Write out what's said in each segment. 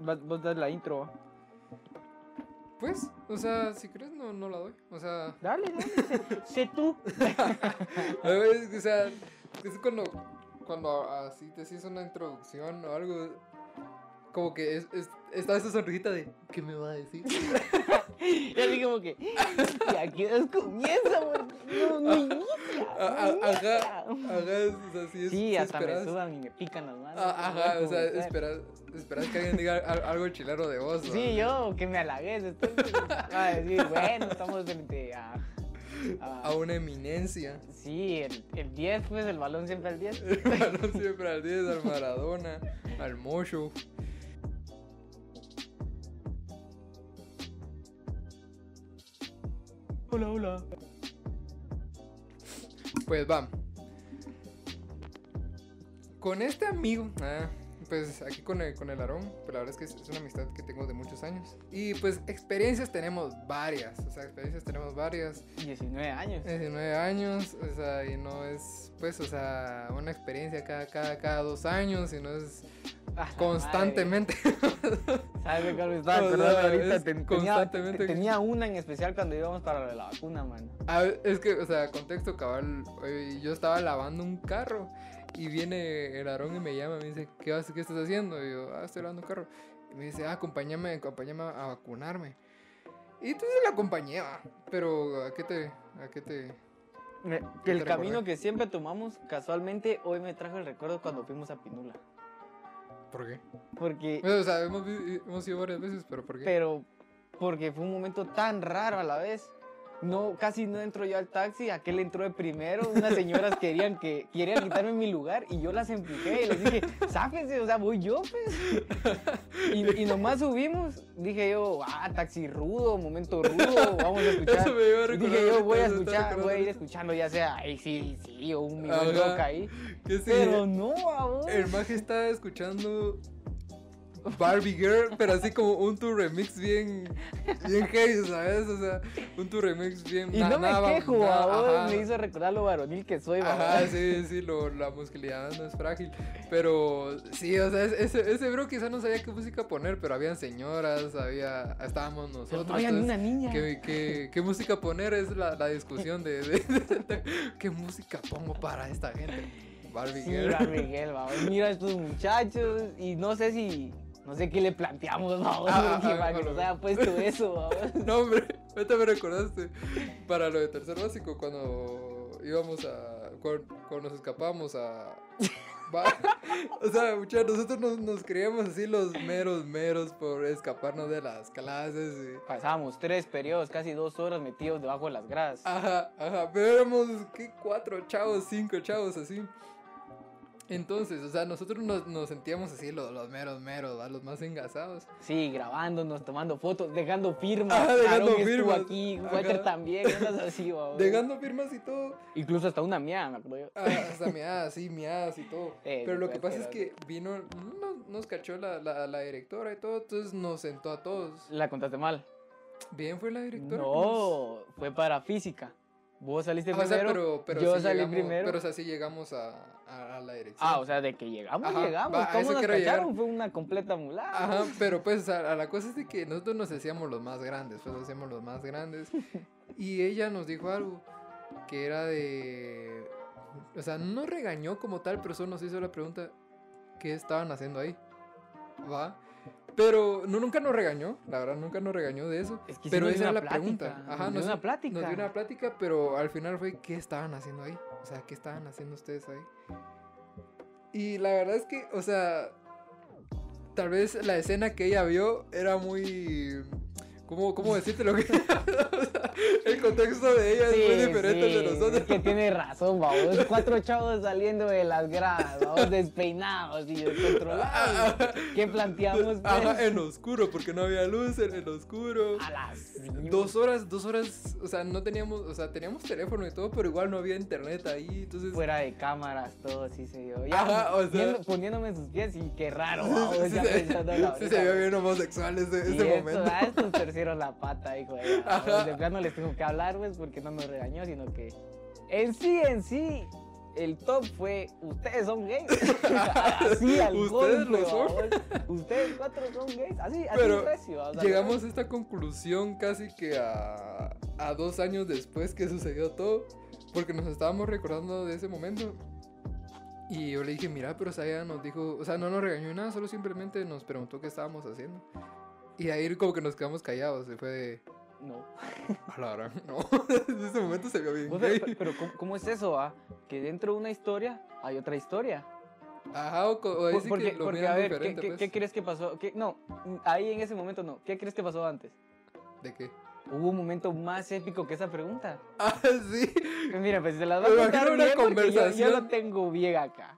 Vas- Vos das la intro. ¿va? Pues, o sea, si crees, no, no la doy. O sea, Dale, dale. Sé, sé tú. o sea, es cuando, cuando así te haces una introducción o algo, como que es, es- está esa sonrisita de, ¿qué me va a decir? Y así como que. Y aquí es comienza, güey. No, no inicia. A- a- no Ajá, inicia. ajá, es- o sea, sí, es, Sí, sí hasta me sudan y me pican las manos. Ah, no Ajá, o sea, esperas, esperas que alguien diga al- algo chileno de vos. ¿no? Sí, yo, que me halagues. Va a decir, bueno, estamos frente a. a- A una eminencia. Sí, el, el 10, pues el balón siempre al 10. El balón siempre al 10, al Maradona, al Mocho. Hola, hola. Pues va. Con este amigo, ah, pues aquí con el, con el Aarón, pues la verdad es que es, es una amistad que tengo de muchos años. Y pues experiencias tenemos varias, o sea, experiencias tenemos varias. 19 años. 19 años, o sea, y no es, pues, o sea, una experiencia cada, cada, cada dos años, sino es Ah, constantemente. ¿Sabes cuál me estaba O acordando sea, ahorita? es Ten- tenía, constantemente que- tenía una en especial cuando íbamos para la vacuna, man. Ah, es que, o sea, contexto cabal, eh, yo estaba lavando un carro y viene el Aarón y me llama, me dice, ¿qué, vas, qué estás haciendo? Y yo, ah, estoy lavando un carro. Y me dice, ah, acompáñame, acompáñame a vacunarme. Y entonces la acompañé, pero ¿a qué te, a qué te...? Me- ¿Qué el camino recordé? que siempre tomamos, casualmente, hoy me trajo el recuerdo cuando fuimos a Pinula. ¿Por qué? Porque, Bueno, o sea, hemos, hemos ido varias veces, pero ¿por qué? pero, porque fue un momento tan raro a la vez. No, casi no entro yo al taxi, aquel entró de primero, unas señoras querían que querían quitarme mi lugar y yo las empujé y les dije, sáquense, o sea, voy yo, pues. Y, y nomás subimos, dije yo, ah, taxi rudo, momento rudo, vamos a escuchar. Eso me iba a recordar Dije yo, voy a escuchar, voy a ir escuchando ya sea ACDC o un millón rock ahí. Sí, Pero no, vamos. el maje estaba escuchando Barbie Girl, pero así como un tu remix bien, bien heavy, ¿sabes? O sea, un tu remix bien... Y na- no me quejo, vamos, ajá. me hizo recordar lo varonil que soy, Ajá, vamos. sí, sí, lo, la musculidad no es frágil. Pero sí, o sea, es- ese, ese bro quizá no sabía qué música poner, pero habían señoras, había, estábamos nosotros. no había ni entonces, una niña. ¿Qué, qué, qué música poner? Es la, la discusión de, de- de- ¿Qué música pongo para esta gente? Barbie Sí, Girl. Miguel, vamos. Mira a estos muchachos y no sé si. No sé qué le planteamos, vamos, Ah, porque ah, para que nos haya puesto eso, vamos. No, hombre, ahorita me recordaste. Para lo de tercer básico, cuando íbamos a. Cuando, cuando nos escapábamos a. o sea, muchachos, nosotros nos, nos creíamos así los meros, meros por escaparnos de las clases. y- Pasábamos tres periodos, casi dos horas metidos debajo de las gradas. Ajá, ajá, pero éramos, ¿qué? Cuatro chavos, cinco chavos, así. Entonces, o sea, nosotros nos, nos sentíamos así los, los meros, meros, ¿va? los más engasados. Sí, grabándonos, tomando fotos, dejando firmas. Ajá, dejando Aaron firmas. aquí, Ajá. Walter también, cosas así, vamos. Dejando firmas y todo. Incluso hasta una mía, me acuerdo yo. Ah, hasta miadas, sí, miadas y todo. Eh, Pero lo que pasa es que vino, nos, nos cachó la, la, la directora y todo, entonces nos sentó a todos. La contaste mal. Bien fue la directora. No, fue para física. Vos saliste nos- Ah, o sea, primero. pero, pero yo salí llegamos- primero. Pero o sea, sí llegamos a, a, a la dirección. Ah, o sea, de que llegamos, Ajá, llegamos. va, ¿Cómo nos cacharon? Fue una completa mulada. Ajá, pero pues, a la cosa es de que nosotros nos hacíamos los más grandes, pues nos hacíamos los más grandes. Y ella nos dijo algo que era de... O sea, no regañó como tal, pero solo nos hizo la pregunta, ¿qué estaban haciendo ahí? ¿Va? Pero no, nunca nos regañó, la verdad, nunca nos regañó de eso. Es que pero esa era la plática, pregunta. nos Ajá, dio nos- una plática. Nos dio una plática, pero al final fue, ¿qué estaban haciendo ahí? O sea, ¿qué estaban haciendo ustedes ahí? Y la verdad es que, o sea, tal vez la escena que ella vio era muy... ¿Cómo, cómo decirte lo que... el contexto de ella es muy diferente al de sí, nosotros. Es que tiene razón, vamos. Cuatro chavos saliendo de las gradas, vamos, despeinados y descontrolados. ¿Qué planteamos? Ajá, en oscuro, porque no había luz en el oscuro. A las Dos horas, dos horas, o sea, no teníamos, o sea, teníamos teléfono y todo, pero igual no había internet ahí, entonces... Fuera de cámaras, todo sí se vio. Ya, Ajá, o sea- poniéndome en sus pies y qué raro, Sí, vamos, sí, ya sí, pensando en la sí ahorita, se vio bien homosexual ese, ese momento. A terceros la pata, hijo de Ajá. De plano les tengo que hablar, pues, porque no nos regañó, sino que en sí, en sí, el top fue, ustedes son gays. así al Ustedes golpe, lo son. Ustedes cuatro son gays. Así, así Pero recio, o sea, Llegamos a esta conclusión casi que a, a dos años después que sucedió todo, porque nos estábamos recordando de ese momento. Y yo le dije, mira, pero Saya nos dijo, o sea, no nos regañó nada, solo simplemente nos preguntó qué estábamos haciendo. Y ahí como que nos quedamos callados, se fue de, No. a la gran, no, en ese momento se vio bien Vos, gay. Pero, pero ¿cómo, cómo es eso, ah? Que dentro de una historia hay otra historia. Ajá, o, o decir porque, que lo porque, a ver, ¿qué, pues. qué crees que pasó? ¿Qué- no, ahí en ese momento no. ¿Qué crees que pasó antes? ¿De qué? Hubo un momento más épico que esa pregunta. Ah, sí. Mira, pues se las voy a contar una bien porque yo- yo, conversación. lo tengo bien acá.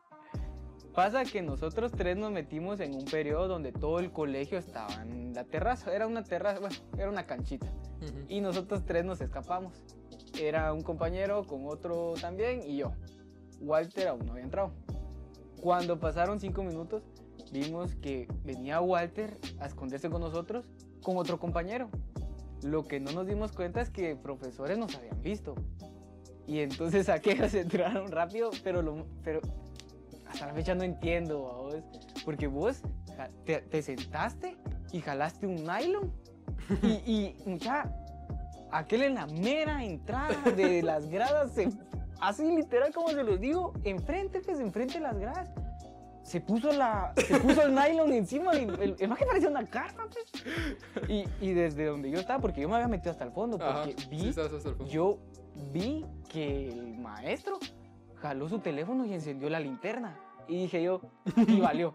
Pasa que nosotros tres nos metimos en un periodo donde todo el colegio estaba en la terraza. Era una terraza, bueno, era una canchita. Ujú. Y nosotros tres nos escapamos. Era un compañero con otro también y yo. Walter aún no había entrado. Cuando pasaron cinco minutos, vimos que venía Walter a esconderse con nosotros con otro compañero. Lo que no nos dimos cuenta es que profesores nos habían visto. Y entonces aquellos entraron rápido, pero, lo, pero hasta la fecha no entiendo, vos. Porque vos te, te sentaste y jalaste un nylon. Y, y mucha, aquel en la mera entrada de las gradas, se- así literal como se los digo, enfrente, pues enfrente de las gradas. Se puso, la, se puso el nylon encima, y el, el, que parecía una carta, pues. Y, y desde donde yo estaba, porque yo me había metido hasta el fondo, Ajá, porque sí, vi hasta el fondo. yo vi que el maestro jaló su teléfono y encendió la linterna. Y dije yo, y valió.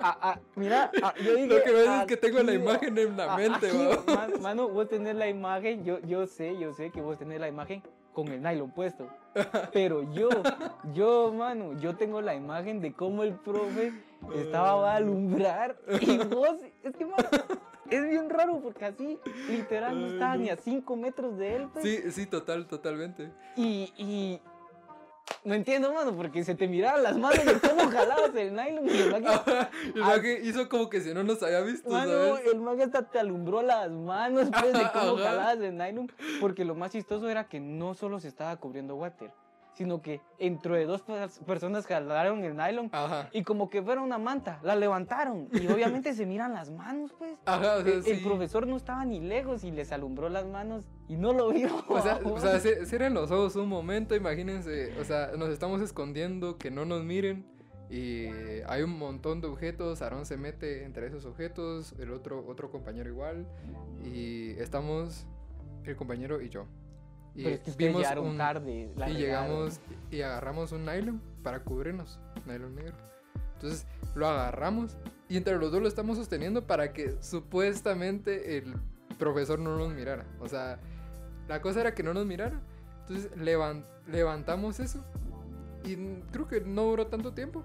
Ah, ah, mira, ah, yo dije. Lo que ves es que tengo la imagen en la ah, mente, man- Mano, vos tenés la imagen, yo, yo sé, yo sé que vos tenés la imagen con el nylon puesto. Pero yo, yo, mano, yo tengo la imagen de cómo el profe estaba a alumbrar y vos, es que, mano, es bien raro porque así, literal, no Ay, estaba no. ni a 5 metros de él, pues. Sí, sí, total, totalmente. Y, y no entiendo, mano, porque se te miraban las manos de cómo jalabas el nylon y el luego que hizo como que si no nos había visto, mano, ¿sabes? el mago hasta te alumbró las manos pues, de cómo jalabas el nylon. Porque lo más chistoso era que no solo se estaba cubriendo water, sino que entre de dos pers- personas jalaron el nylon Ajá. y como que fuera una manta, la levantaron. Y obviamente se miran las manos, pues. Ajá, o sea, El, sí. el profesor no estaba ni lejos y les alumbró las manos y no lo vio. O sea, o sea, cierren los ojos un momento, imagínense, o sea, nos estamos escondiendo, que no nos miren y hay un montón de objetos, Aarón se mete entre esos objetos, el otro, otro compañero igual y estamos, el compañero y yo. Y Pero es que ustedes llegaron un- tarde. la y regaron. llegamos y agarramos un nylon para cubrirnos, nylon negro. Entonces lo agarramos y entre los dos lo estamos sosteniendo para que supuestamente el profesor no nos mirara. O sea, la cosa era que no nos mirara. Entonces levan- levantamos eso y creo que no duró tanto tiempo.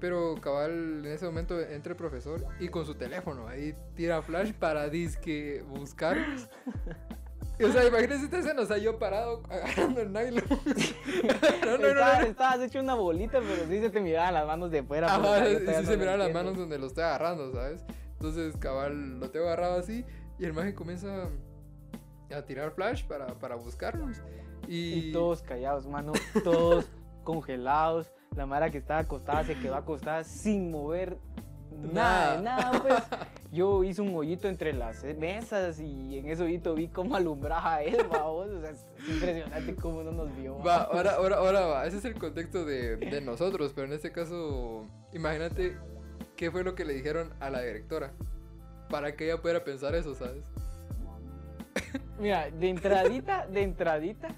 Pero cabal en ese momento entra el profesor y con su teléfono ahí tira flash para disque buscarnos. O sea, imagínense esta escena, o sea, yo parado agarrando el nylon. no, no, no, Estabas, no. estabas hecho una bolita, pero sí se te miraban las manos de fuera. Ajá, sí se miraban las manos donde lo estoy agarrando, ¿sabes? Entonces, cabal, lo tengo agarrado así y el maje comienza a tirar flash para, para buscarnos. Y, Y todos callados, mano, todos congelados. La Mara que estaba acostada se quedó acostada sin mover nada, Nada. nada, pues. Yo hice un hoyito entre las mesas y en ese hoyito vi cómo alumbraba a él, babos. O sea, es impresionante cómo no nos vio. Va, ahora, ahora, ahora va. Ese es el contexto de, de nosotros, pero en este caso, imagínate qué fue lo que le dijeron a la directora para que ella pudiera pensar eso, ¿sabes? Mira, de entradita, de entradita.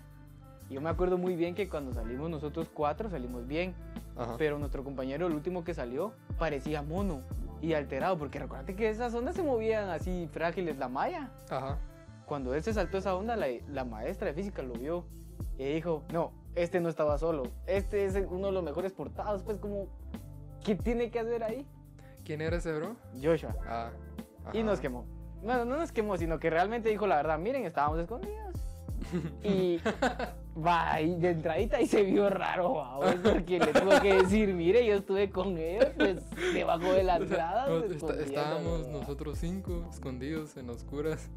Yo me acuerdo muy bien que cuando salimos nosotros cuatro salimos bien. Ajá. Pero nuestro compañero, el último que salió, parecía mono y alterado. Porque recuerda que esas ondas se movían así frágiles, la malla. Ajá. Cuando él se saltó esa onda, la, la maestra de física lo vio y dijo, no, este no estaba solo. Este es uno de los mejores portados. Pues como, ¿qué tiene que hacer ahí? ¿Quién era ese bro? Joshua. Ah. Y ajá. nos quemó. Bueno, no nos quemó, sino que realmente dijo la verdad, miren, estábamos escondidos. Y va, y de entradita y se vio raro, babos, porque le tuvo que decir, mire, yo estuve con ellos, pues debajo de O sea, está- escondiéndonos, estábamos ¿va? nosotros cinco escondidos en oscuras.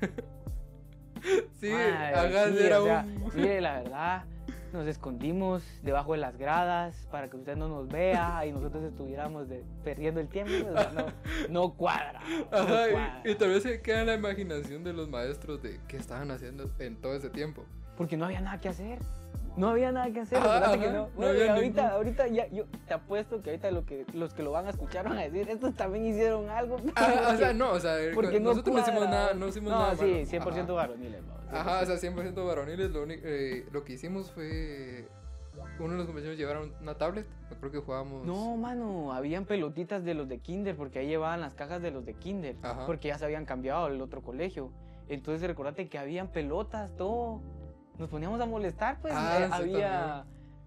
sí, hagas sí, era o sea, un. Mire, la verdad, nos escondimos debajo de las gradas para que usted no nos vea y nosotros estuviéramos de- perdiendo el tiempo. o sea, no, no cuadra. no Ajá, cuadra. y, y tal vez se queda en la imaginación de los maestros de qué estaban haciendo en todo ese tiempo. Porque no había nada que hacer. No había nada que hacer. Ajá, que no. Bueno, ahorita, ningún- ahorita ya, yo te apuesto que ahorita lo que, los que lo van a escuchar van a decir, estos también hicieron algo. Ah, o sea, no, o sea, porque no nosotros no hicimos nada, no hicimos No, nada. sí, malo. 100% Ajá. varoniles. vamos, Ajá, o sea, 100% varoniles. Lo, único- eh, lo que hicimos fue. Uno de los compañeros llevaron una tablet. Creo que jugábamos. No, mano, habían pelotitas de los de Kinder, porque ahí llevaban las cajas de los de Kinder, Ajá. porque ya se habían cambiado al otro colegio. Entonces, recordate que habían pelotas, todo. Nos poníamos a molestar, pues. Ah, eh, sí, había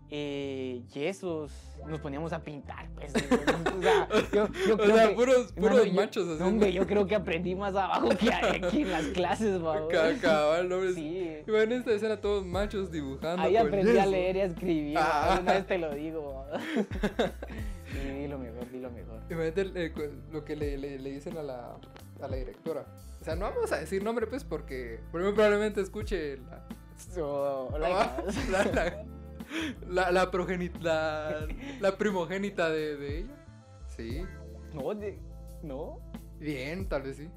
eh, yesos, nos poníamos a pintar, pues. o sea, yo, yo O creo sea, que- puros, machos así. hombre, yo creo que aprendí más abajo que aquí en las clases. Ca- cabal, es- Sí. Y bueno, esta escena todos machos dibujando. Ahí aprendí a leer y a escribir, Ah. una vez te lo digo. Sí, lo mejor, di lo mejor. Imagínate cu- lo que le, le- le dicen a la, a la directora. O sea, no vamos a decir nombre, pues, porque porque probablemente escuche la, So, la, la, la, la primogénita de, de ella. Sí. No, de- no. Bien, tal vez sí.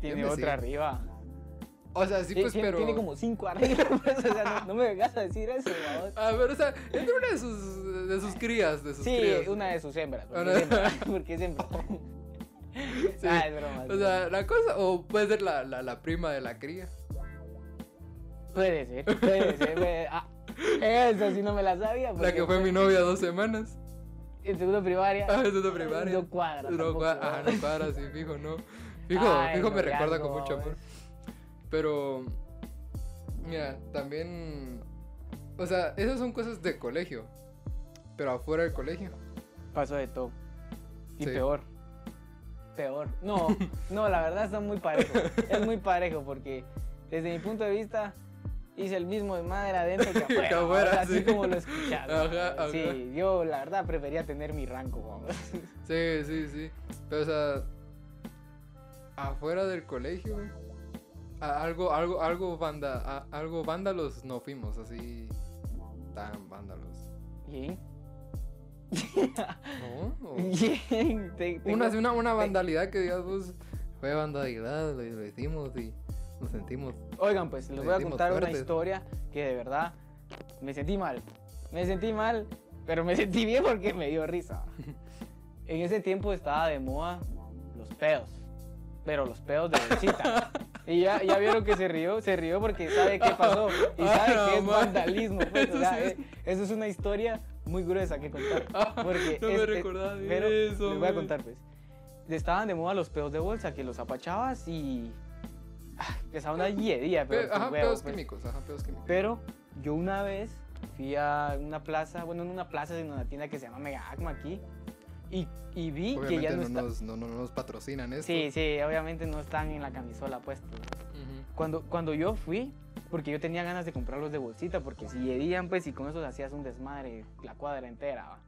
Tiene otra arriba. O sea, sí, pues, pero. tiene como cinco arriba, pues, o sea, no, no me vengas a decir eso, babos. Ah, pero, o sea, es de una de sus, de sus crías, de sus Sí, crías. una de sus hembras. Porque Una- es hembra. Porque es hembra. Sí. Ah, es broma. O sea, la cosa, o puede ser la, la, la prima de la cría. Puede ser, puede ser. puede- Ah, eso sí no me la sabía. La que fue mi novia dos semanas. En segundo primaria. Ah, en segundo primaria. No cuadra. No cuadra, ajá, babos. no cuadra, sí, fijo, no. Fijo, Ay, fijo me recuerda con mucho amor. babos. Pero, mira, también. O sea, esas son cosas de colegio. Pero afuera del colegio. Pasó de todo. Y Sí. peor. Peor. No, no, la verdad está muy parejo. Es muy parejo porque desde mi punto de vista hice el mismo de madre adentro que afuera. Que afuera, O sea, así sí. como lo escuchas. Ajá, ¿no? ajá. Sí, yo la verdad prefería tener mi rango. vamos. Sí, sí, sí. Pero, o sea, afuera del colegio, a- algo, algo, algo, banda, a- algo vándalos no fuimos, así tan vándalos. ¿Y? ¿No? Una, una, una vandalidad que digas vos, fue vandalidad, lo, lo hicimos y nos sentimos. Oigan, pues les voy a contar una historia que de verdad me sentí mal. Me sentí mal, pero me sentí bien porque me dio risa. En ese tiempo estaba de moda los pedos, pero los pedos de bolsita. Y ya, ya vieron que se rió, se rió porque sabe qué pasó y Ah, sabe no, que es man. vandalismo. pues, o Eso sea, sí es- eh, eso es una historia muy gruesa que contar. Porque no me este- recordaba de pero eso. les voy a contar pues. Estaban de moda los pedos de bolsa, que los apachabas y ah, esa onda hiedía, Pe- pero ajá, huevo, pedos pues. químicos, ajá, pedos químicos. Pero yo una vez fui a una plaza, bueno, no una plaza, sino una tienda que se llama Mega Acma aquí, y, y vi que Obviamente ya no, no, está... nos, no, no nos patrocinan esto. Sí, sí, obviamente no están en la camisola puestos. Ujú. Cuando, cuando yo fui, porque yo tenía ganas de comprarlos de bolsita, porque si hedían, pues, y con eso hacías un desmadre, la cuadra entera, ¿va?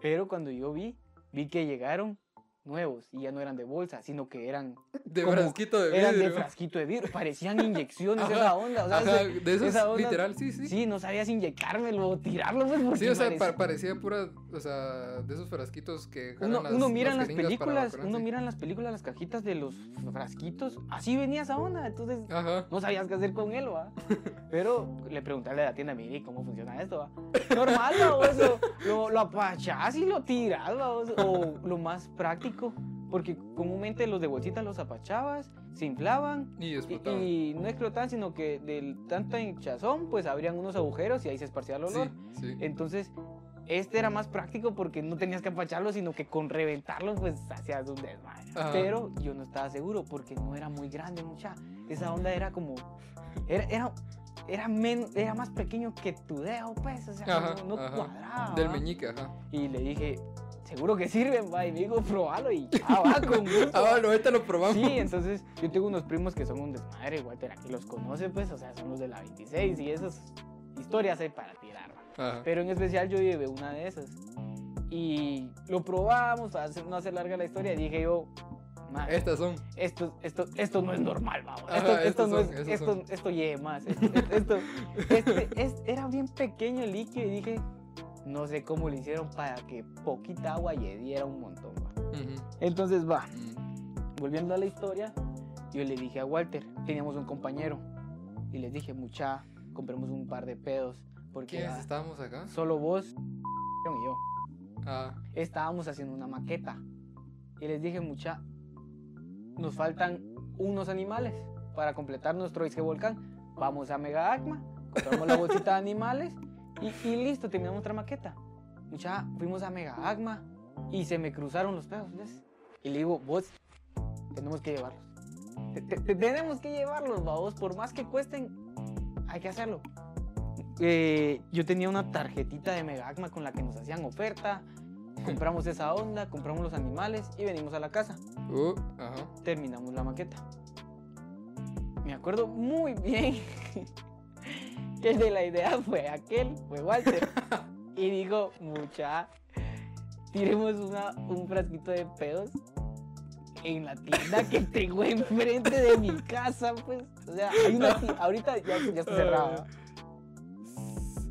Pero cuando yo vi, vi que llegaron nuevos y ya no eran de bolsa, sino que eran, De como- frasquito de eran vidrio. de frasquito de vidrio, parecían inyecciones Ajá, esa onda, o sea, Ajá, ese- de esos, esa onda- literal, sí, sí. Sí, no sabías inyectármelo o tirarlo, pues, Sí, o sea, parecía- pa- parecía pura, o sea, de esos frasquitos que uno, jalan uno mira en las películas, uno mira en las películas las cajitas de los frasquitos, así venía esa onda, entonces Ajá. no sabías qué hacer con él, va. Pero le pregunté a la tienda, mire, ¿cómo funciona esto, va? Normal, va, vos, lo, lo, apachás y lo tirás, va, vos, o lo más práctico, porque comúnmente los de bolsita los apachabas, se inflaban Y y, explotaban. y no explotaban, sino que del tanto hinchazón, pues abrían unos agujeros y ahí se esparcía el olor. Sí, sí. Entonces, este era más práctico porque no tenías que apacharlo, sino que con reventarlos, pues hacías un desmadre. Ajá. Pero yo no estaba seguro porque no era muy grande, mucha. Esa onda era como. Era, era, era, men- era más pequeño que tu dedo, pues. O sea, Ajá, no, no cuadraba. Del meñique, ajá. Y le dije, seguro que sirven, va. Y me dijo, probalo y ya va, con gusto. Ah, bueno, ahorita lo probamos. Sí, entonces yo tengo unos primos que son un desmadre, Walter, aquí los conoce, pues, o sea, son los de la 26 y esas historias hay para tirar. Ajá. Pero en especial yo llevé una de esas. Y lo probamos, para no hacer larga la historia, dije yo, Estas son. esto, esto, esto no es normal, vamos. Ajá, Esto, esto no es, esto, esto lleve más. Esto, esto- este- es- era bien pequeño el líquido y dije, no sé cómo lo hicieron para que poquita agua diera un montón, va. Ujú. Entonces, va, Mm. volviendo a la historia, yo le dije a Walter, teníamos un compañero, y les dije, mucha, compremos un par de pedos, porque ¿Quiénes estábamos acá? solo vos y yo Ah, estábamos haciendo una maqueta. Y les dije, mucha, nos faltan unos animales para completar nuestro disque volcán. Vamos a Mega Acma, compramos la bolsita de animales y, y listo, terminamos nuestra maqueta. Mucha, fuimos a Mega Acma y se me cruzaron los pedos. ¿ves? Y le digo, vos, tenemos que llevarlos. Te- te- tenemos que llevarlos, vos, por más que cuesten, hay que hacerlo. Eh, yo tenía una tarjetita de Mega Acma con la que nos hacían oferta. Compramos esa onda, compramos los animales y venimos a la casa. uh, ajá. Terminamos la maqueta. Me acuerdo muy bien que el de la idea fue aquel, fue Walter. Y dijo, mucha, tiremos una- un frasquito de pedos en la tienda que tengo enfrente de mi casa, pues. O sea, hay una ti- ahorita ya, ya está cerrada.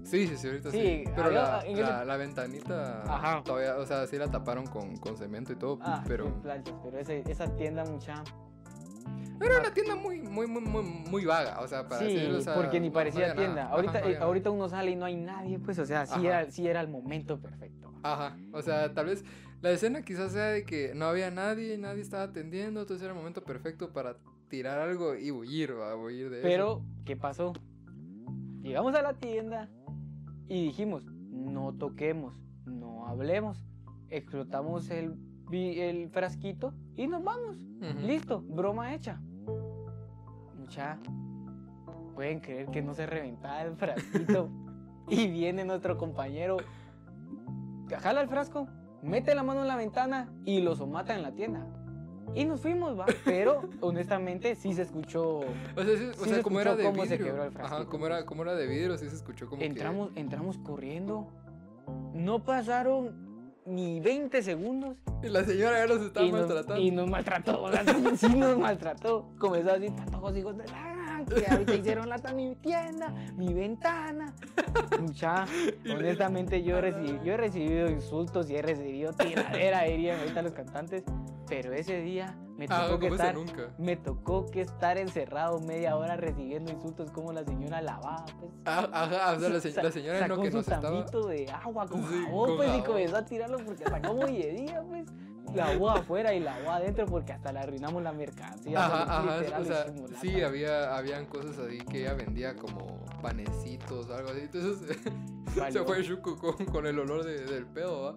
Sí, sí, sí, ahorita sí. Sí, Pero había- la, en ese- la, la ventanita Ajá. todavía, o sea, sí la taparon con, con cemento y todo, Ah, pero... planchas, pero ese- esa tienda, mucha. Era una tienda muy, muy, muy, muy, muy vaga, o sea, para Sí, decir, o sea, porque ni no parecía tienda. nada. Ahorita, Ajá, no eh, ahorita uno sale y no hay nadie, pues, o sea, sí, Ajá. era, sí era el momento perfecto. Ajá, o sea, tal vez la escena quizás sea de que no había nadie, nadie estaba atendiendo, entonces era el momento perfecto para tirar algo y huir, va, huir de eso. Pero, ¿qué pasó? Llegamos a la tienda y dijimos, no toquemos, no hablemos, explotamos el, el frasquito y nos vamos. Listo, broma hecha. Mucha, pueden creer que no se reventaba el frasquito y viene nuestro compañero, jala el frasco, mete la mano en la ventana y lo somata en la tienda. Y nos fuimos, va. Pero honestamente sí se escuchó. O sea, sí- o Sí sea se como era de cómo se vidrio. quebró el Ajá, frasquito, como era, pues. como era de vidrio, sí se escuchó como Entramos, entramos corriendo. No pasaron ni 20 segundos. que... Y la señora ya los estaba y, nos, maltratando. y nos maltrató. o sea, sí, nos maltrató. Comenzó así, patojos hijos de la que ahorita hicieron lata mi tienda, mi ventana. Mucha, honestamente yo, yo he recibido insultos y he recibido tiradera, dirían ahorita los cantantes. Pero ese día me Ah, tocó que como ese estar me tocó que estar encerrado media hora recibiendo insultos como la señora lavaba, pues. Ah, Ajá, o sea, la, se- Sa- la señora sacó que su nos estaba... de agua con Sí, jabón, con pues, y jabón. comenzó a tirarlo porque sacó mollería, pues. Lavó afuera y lavó adentro porque hasta le arruinamos la mercancía. Ajá, ajá, literal, o sea, sí, había, habían cosas así que ella vendía como panecitos algo así, entonces se fue Shuku con, con el olor de- del pedo, ¿va?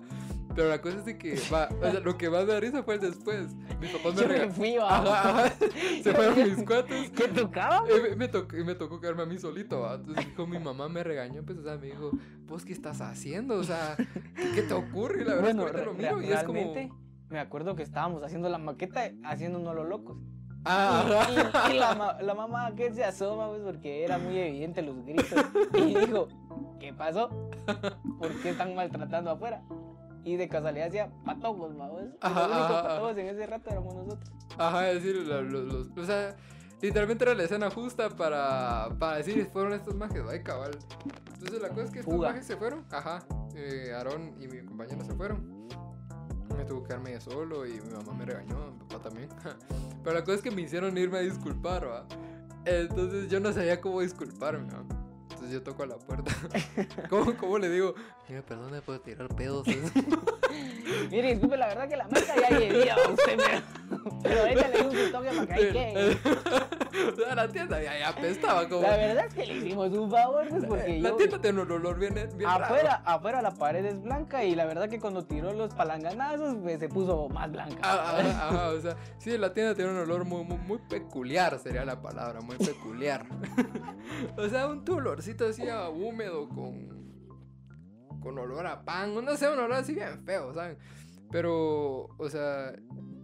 Pero la cosa es de que, va, o sea, lo que más me da risa fue el después, mis papás me Yo me fui, ajá, ajá, se fueron mis cuates, ¿Qué tocaba? y me, tocó, me tocó quedarme a mí solito, ¿va? Entonces dijo, mi mamá me regañó, pues, o sea, me dijo, ¿vos qué estás haciendo? O sea, ¿qué, qué te ocurre? Y la verdad Bueno, es que ahorita lo miro y es como... me acuerdo que estábamos haciendo la maqueta haciéndonos los locos. Ah, Y, y- y la, ma- la mamá que se asoma, pues, porque era muy evidente los gritos. Y dijo, ¿qué pasó? ¿Por qué están maltratando afuera? Y de casualidad decía patojos, vamos. Los Ajá, únicos ajá, ajá. patojos en ese rato éramos nosotros. Ajá, es decir, lo- lo- los, o sea, literalmente era la escena justa para, para decir, fueron estos majes, ay cabal. Entonces la cosa es que estos Fuga. majes se fueron, ajá, eh, Aarón y mi compañero se fueron. Me tuve que quedarme solo y mi mamá me regañó, mi papá también. Pero la cosa es que me hicieron irme a disculpar, ¿va? Entonces yo no sabía cómo disculparme, ¿va? Entonces yo toco a la puerta. ¿Cómo, cómo le digo? Perdón, ¿me puedo tirar pedos? Mire, disculpe, la verdad que la mesa ya llevía a usted, pero, pero échale un toque para que ahí quede. a la tienda ya, ya apestaba como... La verdad es que le hicimos un favor, pues, porque La yo... tienda tiene un olor bien, bien raro. Afuera, afuera la pared es blanca y la verdad que cuando tiró los palanganazos pues, se puso más blanca. Ah, Ajá, ajá, o sea, sí, la tienda tiene un olor muy, muy, muy peculiar, sería la palabra, muy peculiar. o sea, un tu olorcito así húmedo con, con olor a pan, no sé, un olor así bien feo, ¿saben? Pero, o sea,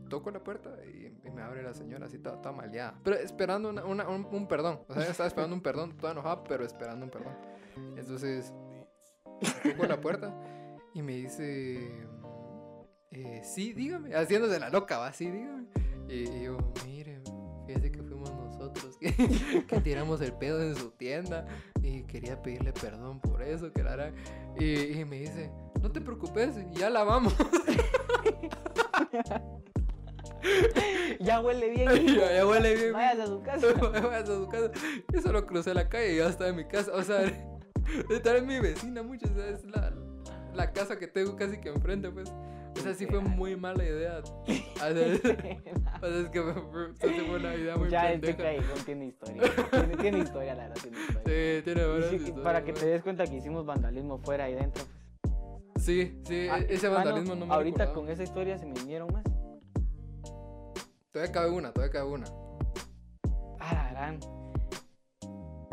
toco la puerta y, me abre la señora así toda, toda maleada. Pero esperando un, perdón, o sea, estaba esperando un perdón, toda enojada, pero esperando un perdón. Entonces, toco la puerta y me dice, eh, sí, dígame, haciéndose la loca, va, sí, dígame. Y, y yo, mire, fíjese que nosotros que, que tiramos el pedo en su tienda y quería pedirle perdón por eso, que la hará. Y, y me dice, no te preocupes, ya la vamos. Ya huele bien. ya, ya huele bien. Vayas a su casa. Vayas a su casa. Yo solo crucé la calle y ya estaba en mi casa. O sea, esta es mi vecina mucho. O sea, es la, la casa que tengo casi que enfrente, pues. O sea, sí fue muy mala idea. O sea, es que fue, una idea muy ya este pendeja. callejón tiene historia. Tiene, tiene historia, la verdad, tiene historia. Sí, tiene varias Y sí, historias, para que te des cuenta que hicimos vandalismo fuera y dentro. Pues. Sí, sí, Ah, ese mano, vandalismo no me Ahorita recordaba. con esa historia se me vinieron más. Todavía cabe una, todavía cabe una. Ah, la gran.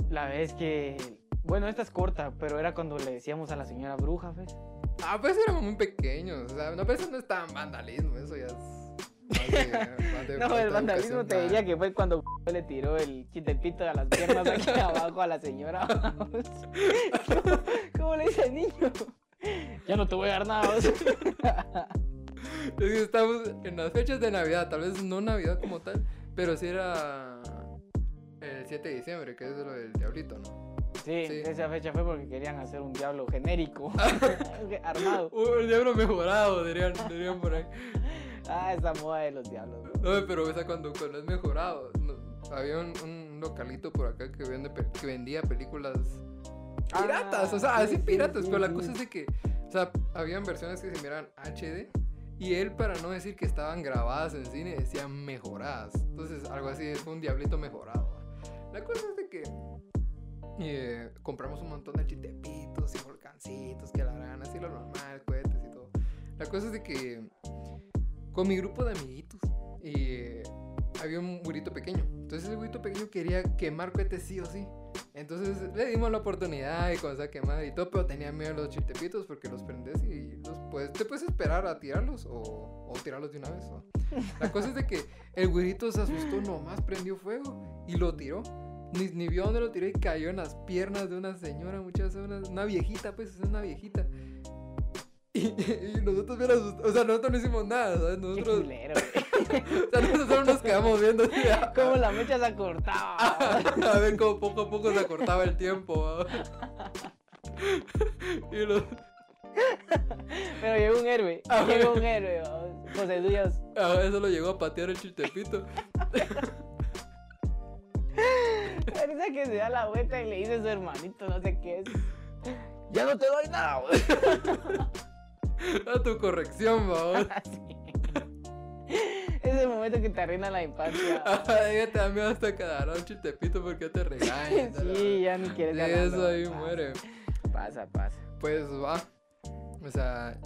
La vez que. Bueno, esta es corta, pero era cuando le decíamos a la señora bruja, ¿ves? Ah, pues éramos muy pequeños. O sea, no, pero eso no es tan vandalismo. Eso ya es. más de- más de No, el vandalismo te diría que fue cuando le tiró el chitepito a las piernas aquí abajo a la señora. ¿Cómo, cómo le dice el niño? Ya no te voy a dar nada. Es que estamos en las fechas de Navidad, tal vez no Navidad como tal, pero sí era el 7 de diciembre, que es lo del diablito, ¿no? Sí, Sí. esa fecha fue porque querían hacer un diablo genérico, armado. El diablo mejorado, dirían, dirían por ahí. Ah, esa moda de los diablos. ¿no? No, pero esa cuando, cuando es mejorado. no, había un, un localito por acá que, vende, que vendía películas piratas, o sea, Ah, así sí, sí, piratas, pero la cosa es de que, o sea, habían versiones que se miraban HD y él para no decir que estaban grabadas en cine decía mejoradas. Entonces, algo así, es un diablito mejorado. La cosa es de que eh, compramos un montón de chitepitos y volcancitos que la harán así lo normal, cohetes y todo. La cosa es de que con mi grupo de amiguitos eh, había un güirito pequeño. Entonces ese güirito pequeño quería quemar cohetes sí o sí. Entonces le dimos la oportunidad y comenzó a quemar y todo, pero tenía miedo a los chiltepitos porque los prendes y los puedes, te puedes esperar a tirarlos o, o tirarlos de una vez. La cosa es de que el güirito se asustó, nomás prendió fuego y lo tiró. Ni, ni vio dónde lo tiró y cayó en las piernas de una señora, muchachos, una, una viejita, pues, es una viejita. Y, y nosotros bien asustados, o sea, nosotros no hicimos nada, ¿sabes? Qué Nosotros, culero, güey. o sea, nosotros nos quedamos viendo así, a, Cómo la mecha se acortaba. a ver cómo poco a poco se acortaba el tiempo. ¿va? y los, Pero llegó un héroe. Ah, Llegó un héroe. José Díaz. eso lo llegó a patear el chiltepito. Parece que se da la vuelta y le dice a su hermanito, no sé qué es. Ya no te doy nada, güey. A tu corrección, va. Así. Es el momento que te arruina la infancia. Ella te da miedo hasta que dará un chiltepito porque te regañan. Sí, ya ni quieres De ganarlo, eso ahí pasa, muere. Pasa, pasa. Pues va. O sea,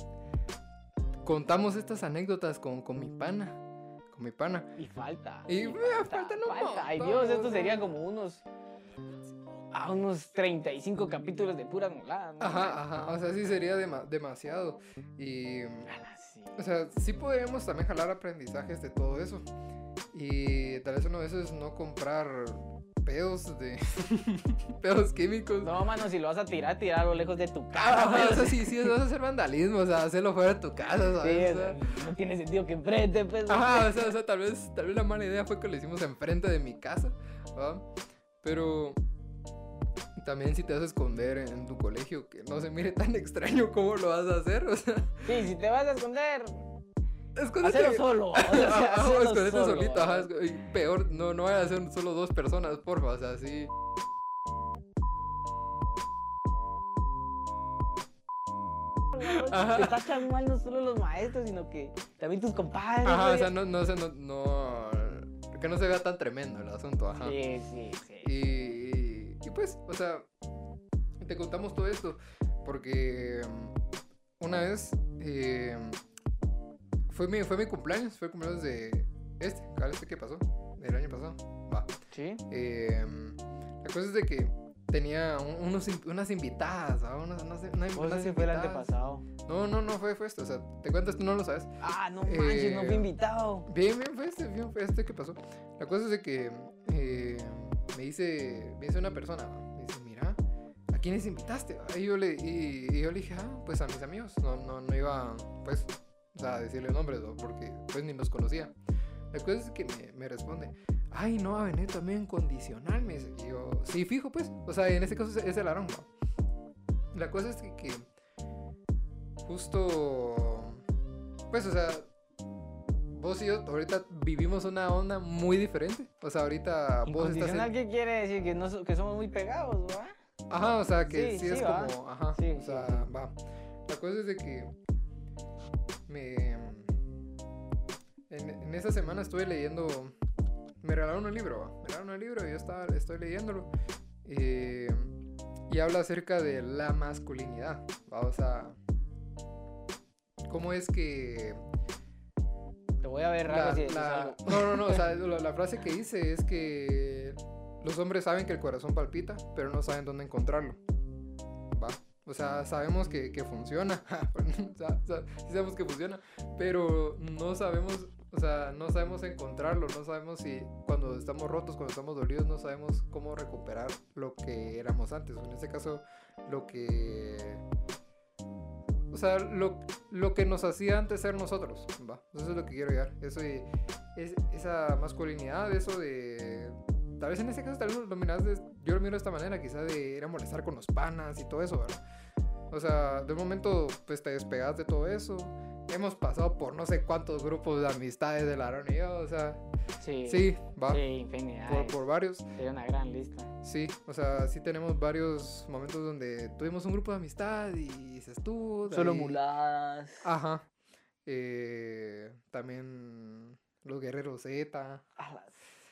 contamos estas anécdotas con, con mi pana. Con mi pana. Y falta. Y, y eh, faltan un Ay montón, Dios, esto sería como unos. A unos 35 capítulos de pura molada. ¿no? Ajá, ajá. O sea, sí sería dema- demasiado. Y. O sea, sí podríamos también jalar aprendizajes de todo eso. Y tal vez uno de esos es no comprar pedos de. pedos químicos. No, mano, si lo vas a tirar, tirarlo lejos de tu Ah, casa. pues. o sea, sí, sí, vas a hacer vandalismo, o sea, hacerlo fuera de tu casa, Sí, ¿sabes? o O sea, sea, no tiene sentido que enfrente, pues. Ajá, o sea, o sea, tal vez, tal vez la mala idea fue que lo hicimos enfrente de mi casa. Pero también si te vas a esconder en tu colegio, que no se mire tan extraño cómo lo vas a hacer, o sea, Sí, si te vas a esconder, escóndete. hazlo solo. O sea, escondete solo. solito, ajá, y peor, no, no vaya a ser solo dos personas, porfa, o sea, sí. Ajá. Te tachan mal no solo los maestros, sino que también tus compadres. Ajá, o sea, no, no, no, no, que no se vea tan tremendo el asunto, ajá. Sí, sí, sí. Y, y pues, o sea, te contamos todo esto porque mm, una vez eh, fue, mi, fue mi cumpleaños, fue el cumpleaños de este, este que pasó, del año pasado. Va. Sí. Eh, la cosa es de que tenía un- unos, unas invitadas, ¿va? unas, unas, una- Vos unas ese fue el antepasado. No, no, no fue, fue esto, o sea, te cuento esto, no lo sabes. Ah, no manches, no fui Eh, invitado. Bien, bien, fue este, bien, fue este que pasó. La cosa es de que eh, me dice, me dice una persona, me dice, mira, ¿a quiénes invitaste? Y yo le, y, y yo le dije, ah, pues a mis amigos. No, no, no iba, pues, o sea, decirle nombres, ¿no? porque pues ni los conocía. La cosa es que me, me responde, ay, no, a venir también condicional, me dice. Y yo, sí, fijo, pues. O sea, en este caso es, es el aroma. La cosa es que, que justo, pues, o sea, vos y yo ahorita vivimos una onda muy diferente. O sea, ahorita vos estás en... ¿qué quiere decir? Que, no, que somos muy pegados, ¿va? Ajá, o sea, que sí, Sí, es sí, va. como, ajá, Sí, o sea, va. La cosa es de que me... En, en esa semana estuve leyendo, me regalaron un libro, va, me regalaron un libro y yo estaba, estoy leyéndolo. eh, y habla acerca de la masculinidad, ¿va? o sea, cómo es que Te voy a ver raro la- si la- no, no, no, o sea, la, la frase que dice es que los hombres saben que el corazón palpita, pero no saben dónde encontrarlo. O sea, sabemos que, que funciona. sí sabemos que funciona, pero no sabemos, o sea, no sabemos encontrarlo, no sabemos si cuando estamos rotos, cuando estamos dolidos, no sabemos cómo recuperar lo que éramos antes. En este caso, lo que o sea, lo, lo que nos hacía antes ser nosotros. Eso es lo que quiero llegar. Eso es, esa masculinidad, eso de... Tal vez en este caso, tal vez lo de, yo lo miro de esta manera, quizá de ir a molestar con los panas y todo eso, ¿verdad? O sea, de un momento, pues te despegas de todo eso. Hemos pasado por no sé cuántos grupos de amistades de Larón y yo, o sea, Sí, sí, va. sí, infinidad. Por, por varios. Sería una gran lista. Sí, o sea, sí tenemos varios momentos donde tuvimos un grupo de amistad y tú. de Solo ahí- muladas. Ajá. Eh, también los guerreros Z. Alas,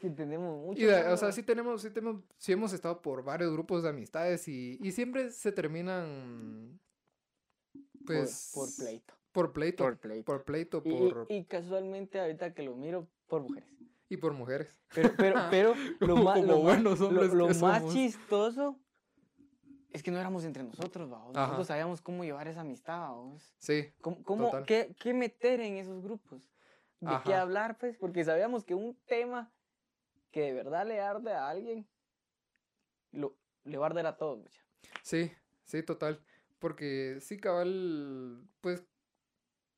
que tenemos mucho. Y, o sea, sí tenemos, sí tenemos, sí hemos estado por varios grupos de amistades y, y siempre se terminan, Por- pues, por, pleito. por pleito, Por pleito. por pleito, Y, y- por, y casualmente, ahorita que lo miro, por mujeres. y por mujeres. Pero, pero, pero lo, Como- más, lo, buenos lo- lo más chistoso es que no éramos entre nosotros, vamos. Ajá. Nosotros sabíamos cómo llevar esa amistad, vamos. Sí, ¿Cómo, cómo- qué, qué meter en esos grupos? ¿De qué Ajá. hablar, pues? Porque sabíamos que un tema que de verdad le arde a alguien, lo, le va a arder a todos, sí, sí, total. Porque sí, cabal, pues,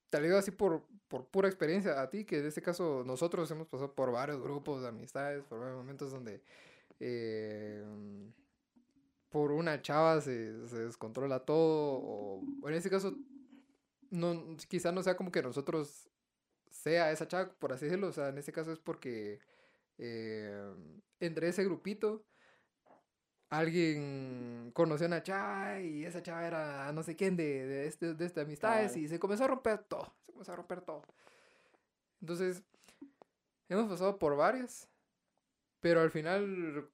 te lo digo así por, por pura experiencia a ti, que en este caso nosotros hemos pasado por varios grupos de amistades, por varios momentos donde eh, por una chava se, se descontrola todo, o, en este caso, no, quizá no sea como que nosotros sea esa chava, por así decirlo, o sea, en este caso es porque eh, entre ese grupito alguien conoció a una chava y esa chava era no sé quién de, de, este, de estas amistades Cabal. y se comenzó a romper todo, se comenzó a romper todo. Entonces, hemos pasado por varias, pero al final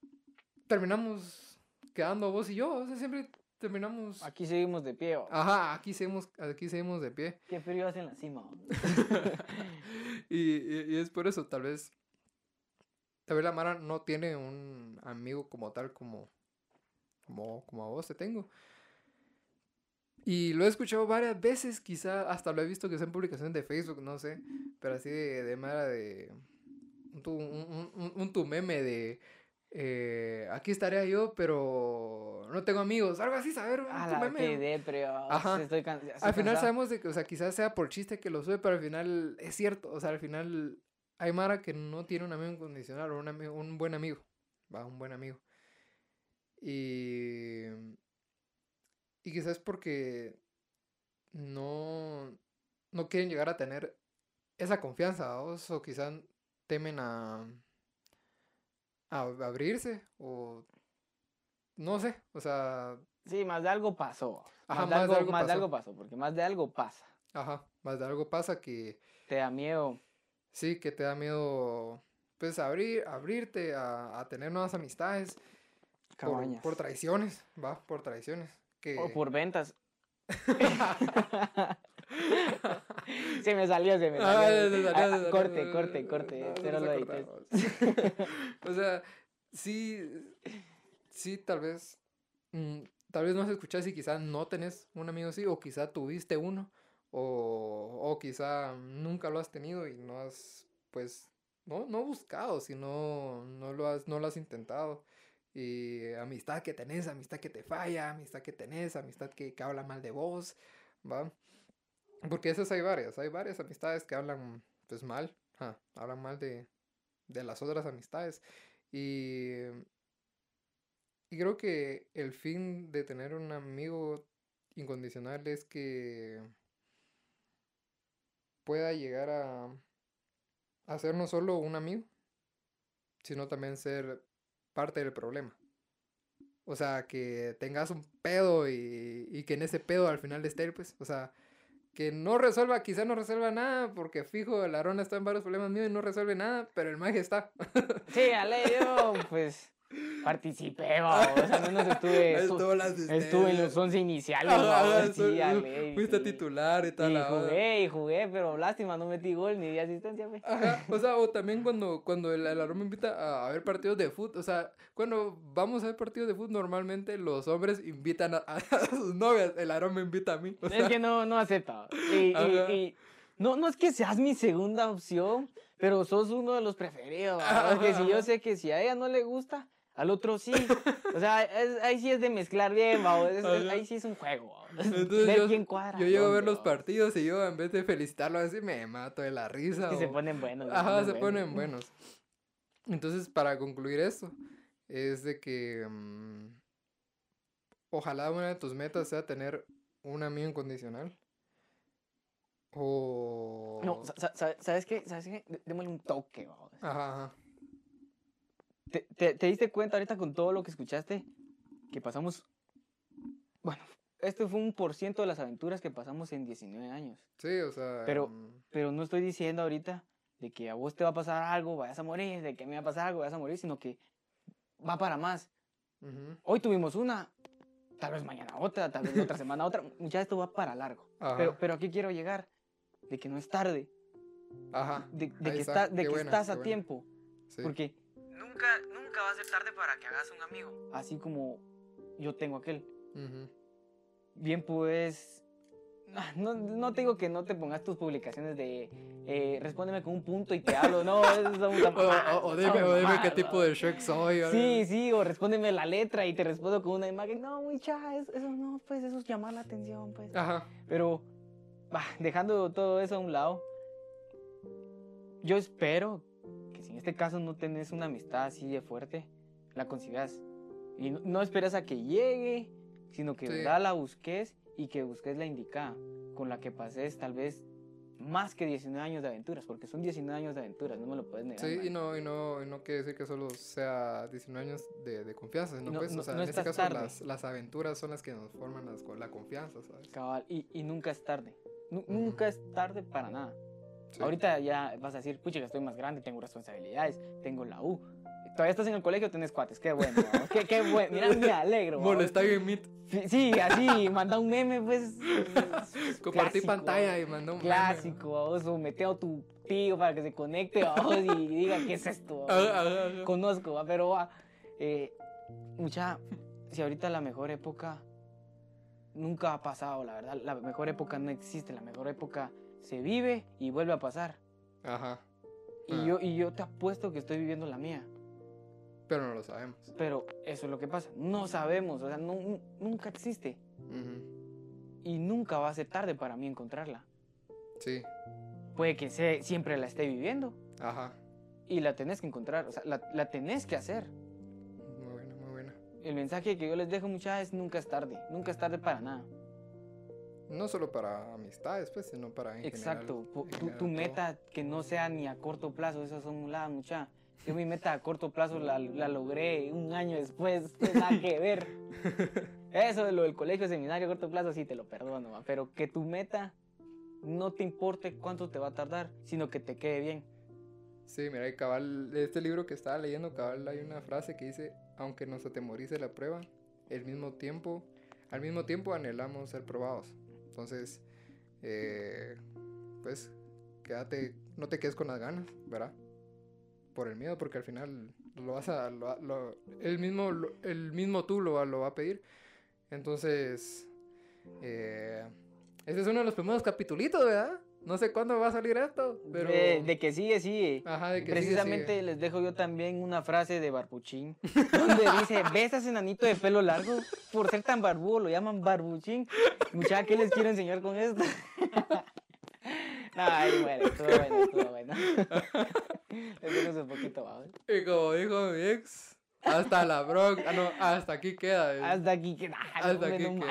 terminamos quedando vos y yo, o sea, siempre terminamos... Aquí seguimos de pie, ¿va? Ajá, aquí seguimos, aquí seguimos de pie. Qué frío hace en la cima, y, y- y es por eso, tal vez, tal vez la Mara no tiene un amigo como tal como, como, como a vos te tengo. Y lo he escuchado varias veces, quizá hasta lo he visto que sea en publicaciones de Facebook, no sé, pero así de, de Mara de un, tu, un, un- un tu meme de eh, aquí estaría yo, pero no tengo amigos, algo así, saber, Ah, que depre, ¿va? Ajá. Estoy estoy Al final cansado. sabemos de que, o sea, quizás sea por chiste que lo sube, pero al final es cierto. O sea, al final hay Mara que no tiene un amigo incondicional o un, amigo, un buen amigo. Va, un buen amigo. Y. Y quizás porque no. No quieren llegar a tener esa confianza, ¿vos? o quizás temen a. a abrirse, o. No sé, o sea, Sí, más de algo pasó. Ajá, más, de más de algo, algo más de algo pasó, porque más de algo pasa. ajá, más de algo pasa que. Te da miedo. Sí, que te da miedo, pues, abrir, abrirte a, a tener nuevas amistades por, por traiciones, va, por traiciones. Que... O por ventas. se me salió, se me salió. corte, corte, corte. o sea, sí, sí, tal vez, mm, tal vez no has escuchado si quizá no tenés un amigo así, o quizá tuviste uno, o, o quizá nunca lo has tenido y no has, pues, no, no buscado, sino no lo has, no lo has intentado. Y amistad que tenés, amistad que te falla, amistad que tenés, amistad que, que habla mal de vos, ¿va? Porque esas hay varias, hay varias amistades que hablan pues mal, hablan mal de, de las otras amistades. Y, y creo que el fin de tener un amigo incondicional es que pueda llegar a, a ser no solo un amigo, sino también ser parte del problema. O sea, que tengas un pedo y, y que en ese pedo al final esté él, pues. O sea, que no resuelva, quizá no resuelva nada, porque fijo, el Arona está en varios problemas míos y no resuelve nada, pero el maje está. Sí, Ale, yo, pues, participé, va, o sea, al menos estuve, Ahí estu- estuvo la estuve en los 11 iniciales, sí, su- Ale, Fuiste sí. titular y tal. Y jugué, y jugué, pero lástima, no metí gol ni di asistencia, pues. Ajá, o sea, o también cuando, cuando el, Aarón me invita a, ver partidos de fútbol, o sea, cuando vamos a ver partidos de fútbol, normalmente los hombres invitan a, a sus novias, el Aarón me invita a mí. O Es sea, que no, no acepta. Y, y- y- no, no es que seas mi segunda opción, pero sos uno de los preferidos. Porque si yo sé que si a ella no le gusta, al otro sí. O sea, es- ahí sí es de mezclar bien, ¿va? Es- es- Ajá. ahí sí es un juego. entonces Ver yo, quién cuadra. yo llego a ver los partidos y yo en vez de felicitarlo así me mato de la risa. Que se ponen buenos. Ajá, se buenos. ponen buenos. Entonces, para concluir esto, es de que mm, ojalá una de tus metas sea tener un amigo incondicional. O... No, sa- sa- sa- ¿sabes qué? ¿Sabes qué? Dé- Démosle un toque, ¿va? Ajá, ajá. ¿Te, te, te diste cuenta ahorita con todo lo que escuchaste? Que pasamos... Bueno, esto fue un por ciento de las aventuras que pasamos en 19 años. Sí, o sea... Pero- mm, Pero no estoy diciendo ahorita de que a vos te va a pasar algo, vayas a morir, de que a mí me va a pasar algo, vayas a morir, sino que va para más. ujú, Hoy tuvimos una, tal vez mañana otra, tal vez otra semana otra. Ya esto va para largo. Ajá, Pero, pero aquí quiero llegar, de que no es tarde, ajá. de, de que, está, de que buena, estás a buena. tiempo. Sí. Porque nunca, nunca va a ser tarde para que hagas un amigo. Así como yo tengo aquel. ujú. Bien, pues. ah, No, no te digo que no te pongas tus publicaciones de eh, respóndeme con un punto y te hablo. No, eso O, mamadas, o- o son dime, o dime qué tipo ¿no? de Shrek soy. o- Sí, sí, o respóndeme la letra y te respondo con una imagen. No, mucha, eso, eso no, pues eso es llamar la atención, pues. Ajá. Pero, bah, dejando todo eso a un lado, yo espero si en este caso no tenés una amistad así de fuerte, la consigas. Y no, no esperes a que llegue, sino que Sí. verdad la busques y que busques la indicada, con la que pases tal vez más que 19 años de aventuras, porque son 19 años de aventuras, no me lo puedes negar. Sí, man. y no, y no, y no quiere decir que solo sea 19 años de, de confianza, sino No, pues, no- o sea, no en este caso las, las aventuras son las que nos forman las, la confianza, ¿sabes? Cabal, y, y nunca es tarde. Nu- Nunca es tarde para nada. Sí. Ahorita ya vas a decir, pucha, que estoy más grande, tengo responsabilidades, tengo la U. Todavía estás en el colegio, tenés cuates, qué bueno, ¿no? qué, qué bueno, mira, me alegro. Molesta en Meet, Sí, Sí, así, manda un meme, pues. compartí clásico, pantalla y mandó un meme. Clásico, vamos, o mete a tu tío para que se conecte, vamos, y diga, ¿qué es esto? Ajá, ajá, ajá. Conozco, va, pero va. eh, mucha, si ahorita la mejor época nunca ha pasado, la verdad, la mejor época no existe, la mejor época se vive y vuelve a pasar. Ajá, Y, Ah. yo, y yo te apuesto que estoy viviendo la mía. pero no lo sabemos. Pero eso es lo que pasa. No sabemos, o sea, no- nunca existe. Ujú, Y nunca va a ser tarde para mí encontrarla. Sí, Puede que se, siempre la esté viviendo ajá. y la tenés que encontrar, o sea, la, la tenés que hacer. Muy buena, muy buena. El mensaje que yo les dejo muchas es nunca es tarde, nunca es tarde para nada. No solo para amistades, pues, sino para en Exacto, general- pu- en tu, general tu todo. meta que no sea ni a corto plazo, esas son la mucha. Yo mi meta a corto plazo la, la logré un año después, nada que ver. Eso de lo del colegio, seminario a corto plazo sí te lo perdono, pero que tu meta no te importe cuánto te va a tardar, sino que te quede bien. Sí, mira, y cabal, de este libro que estaba leyendo, cabal, hay una frase que dice, aunque nos atemorice la prueba, el mismo tiempo, al mismo tiempo anhelamos ser probados. Entonces, eh, pues, quédate, no te quedes con las ganas, ¿verdad? Por el miedo, porque al final lo vas a, lo- lo- el mismo, lo- el mismo tú lo, lo va a pedir. Entonces, eh, este es uno de los primeros capitulitos, ¿verdad? No sé cuándo va a salir esto, pero... De, de que sigue, sigue. Ajá, de que sigue, Precisamente sigue. les dejo yo también una frase de Barbuchín, donde dice, ¿ves a ese enanito de pelo largo? Por ser tan barbudo lo llaman Barbuchín. Muchachos, ¿qué les quiero enseñar con esto? Ay, bueno, estuvo bueno, estuvo bueno. Le dimos un poquito bajo. Y como dijo mi ex, hasta la bronca. Ah, no, hasta aquí queda. eh. Hasta aquí que nada, Hasta aquí quedó.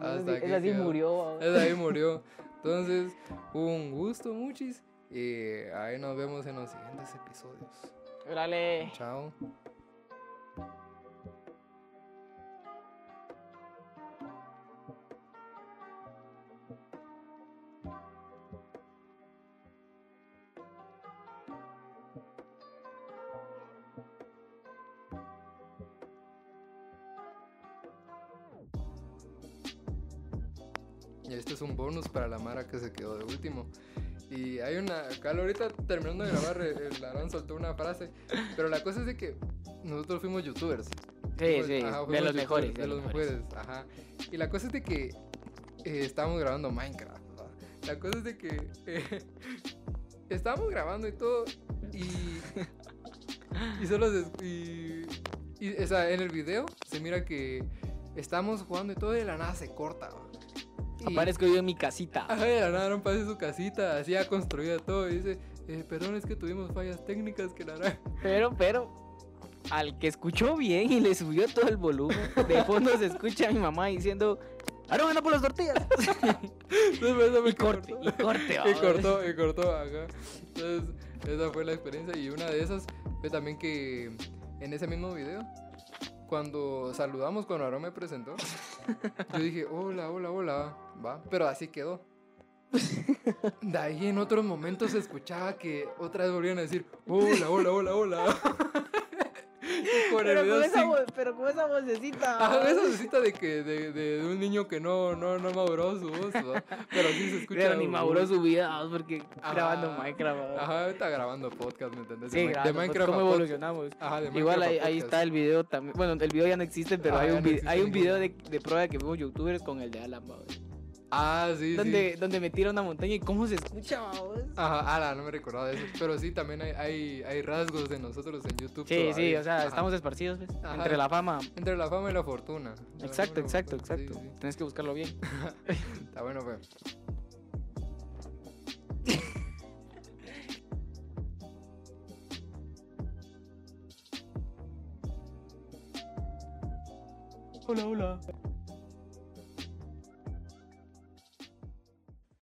Hasta aquí quedó. murió. Esa ahí murió. Entonces, un gusto, muchis. Y ahí nos vemos en los siguientes episodios. Órale. Chao. Y este es un bonus para la Mara que se quedó de último. Y hay una. Cal, ahorita terminando de grabar, el Aarón soltó una frase. Pero la cosa es de que nosotros fuimos youtubers. Sí, sí, ajá, de los mejores. youtubers, De los mejores, ajá. Y la cosa es de que eh, estábamos grabando Minecraft. ¿va? La cosa es de que eh, estábamos grabando y todo. Y. y solo. se- y, y, o sea, en el video se mira que estamos jugando y todo y de la nada se corta. Y- Aparezco yo en mi casita. Ajá, de la nada Aaron pasa su casita, así ya construida todo. Y dice: eh, Perdón, es que tuvimos fallas técnicas que la. Pero, pero, al que escuchó bien y le subió todo el volumen, de fondo se escucha a mi mamá diciendo, ¡Aarón, anda por las tortillas! Entonces, y corte, cortó. y corte. Y cortó, y cortó, ajá. Entonces, esa fue la experiencia. Y una de esas fue también que en ese mismo video, cuando saludamos, cuando Aaron me presentó, yo dije, hola, hola, hola, va. Pero así quedó. De ahí en otros momentos se escuchaba que otra vez volvían a decir, hola, hola, hola, hola. Con el Pero video con, esa voz, pero con esa vocecita. Babos. esa necesita de que de, de, de un niño que no, no, no maduró su voz, ¿va? pero sí se escucha. Pero ni maduró su vida, babos, porque Ajá. grabando Minecraft. babos. Ajá, está grabando podcast, ¿me entendés? Sí, de, de grabando, pues, Minecraft ¿cómo evolucionamos? Ajá, de Igual ahí, ahí está el video también. Bueno, el video ya no existe, pero Ah, hay un, no existe hay un video de, de prueba de que fuimos youtubers con el de Alan, babos. Ah, sí, donde, sí. donde me tira una montaña y cómo se escucha, babos. Ajá, ala, no me recordaba de eso. Pero sí, también hay, hay, hay rasgos de nosotros en YouTube. Sí, sí, o sea, Ajá. estamos esparcidos, ¿ves? Ajá. Entre la fama. Entre la fama y la fortuna. La Exacto, la exacto, fortuna, sí, exacto. sí. Tienes que buscarlo bien. Está bueno, pues. Hola, hola.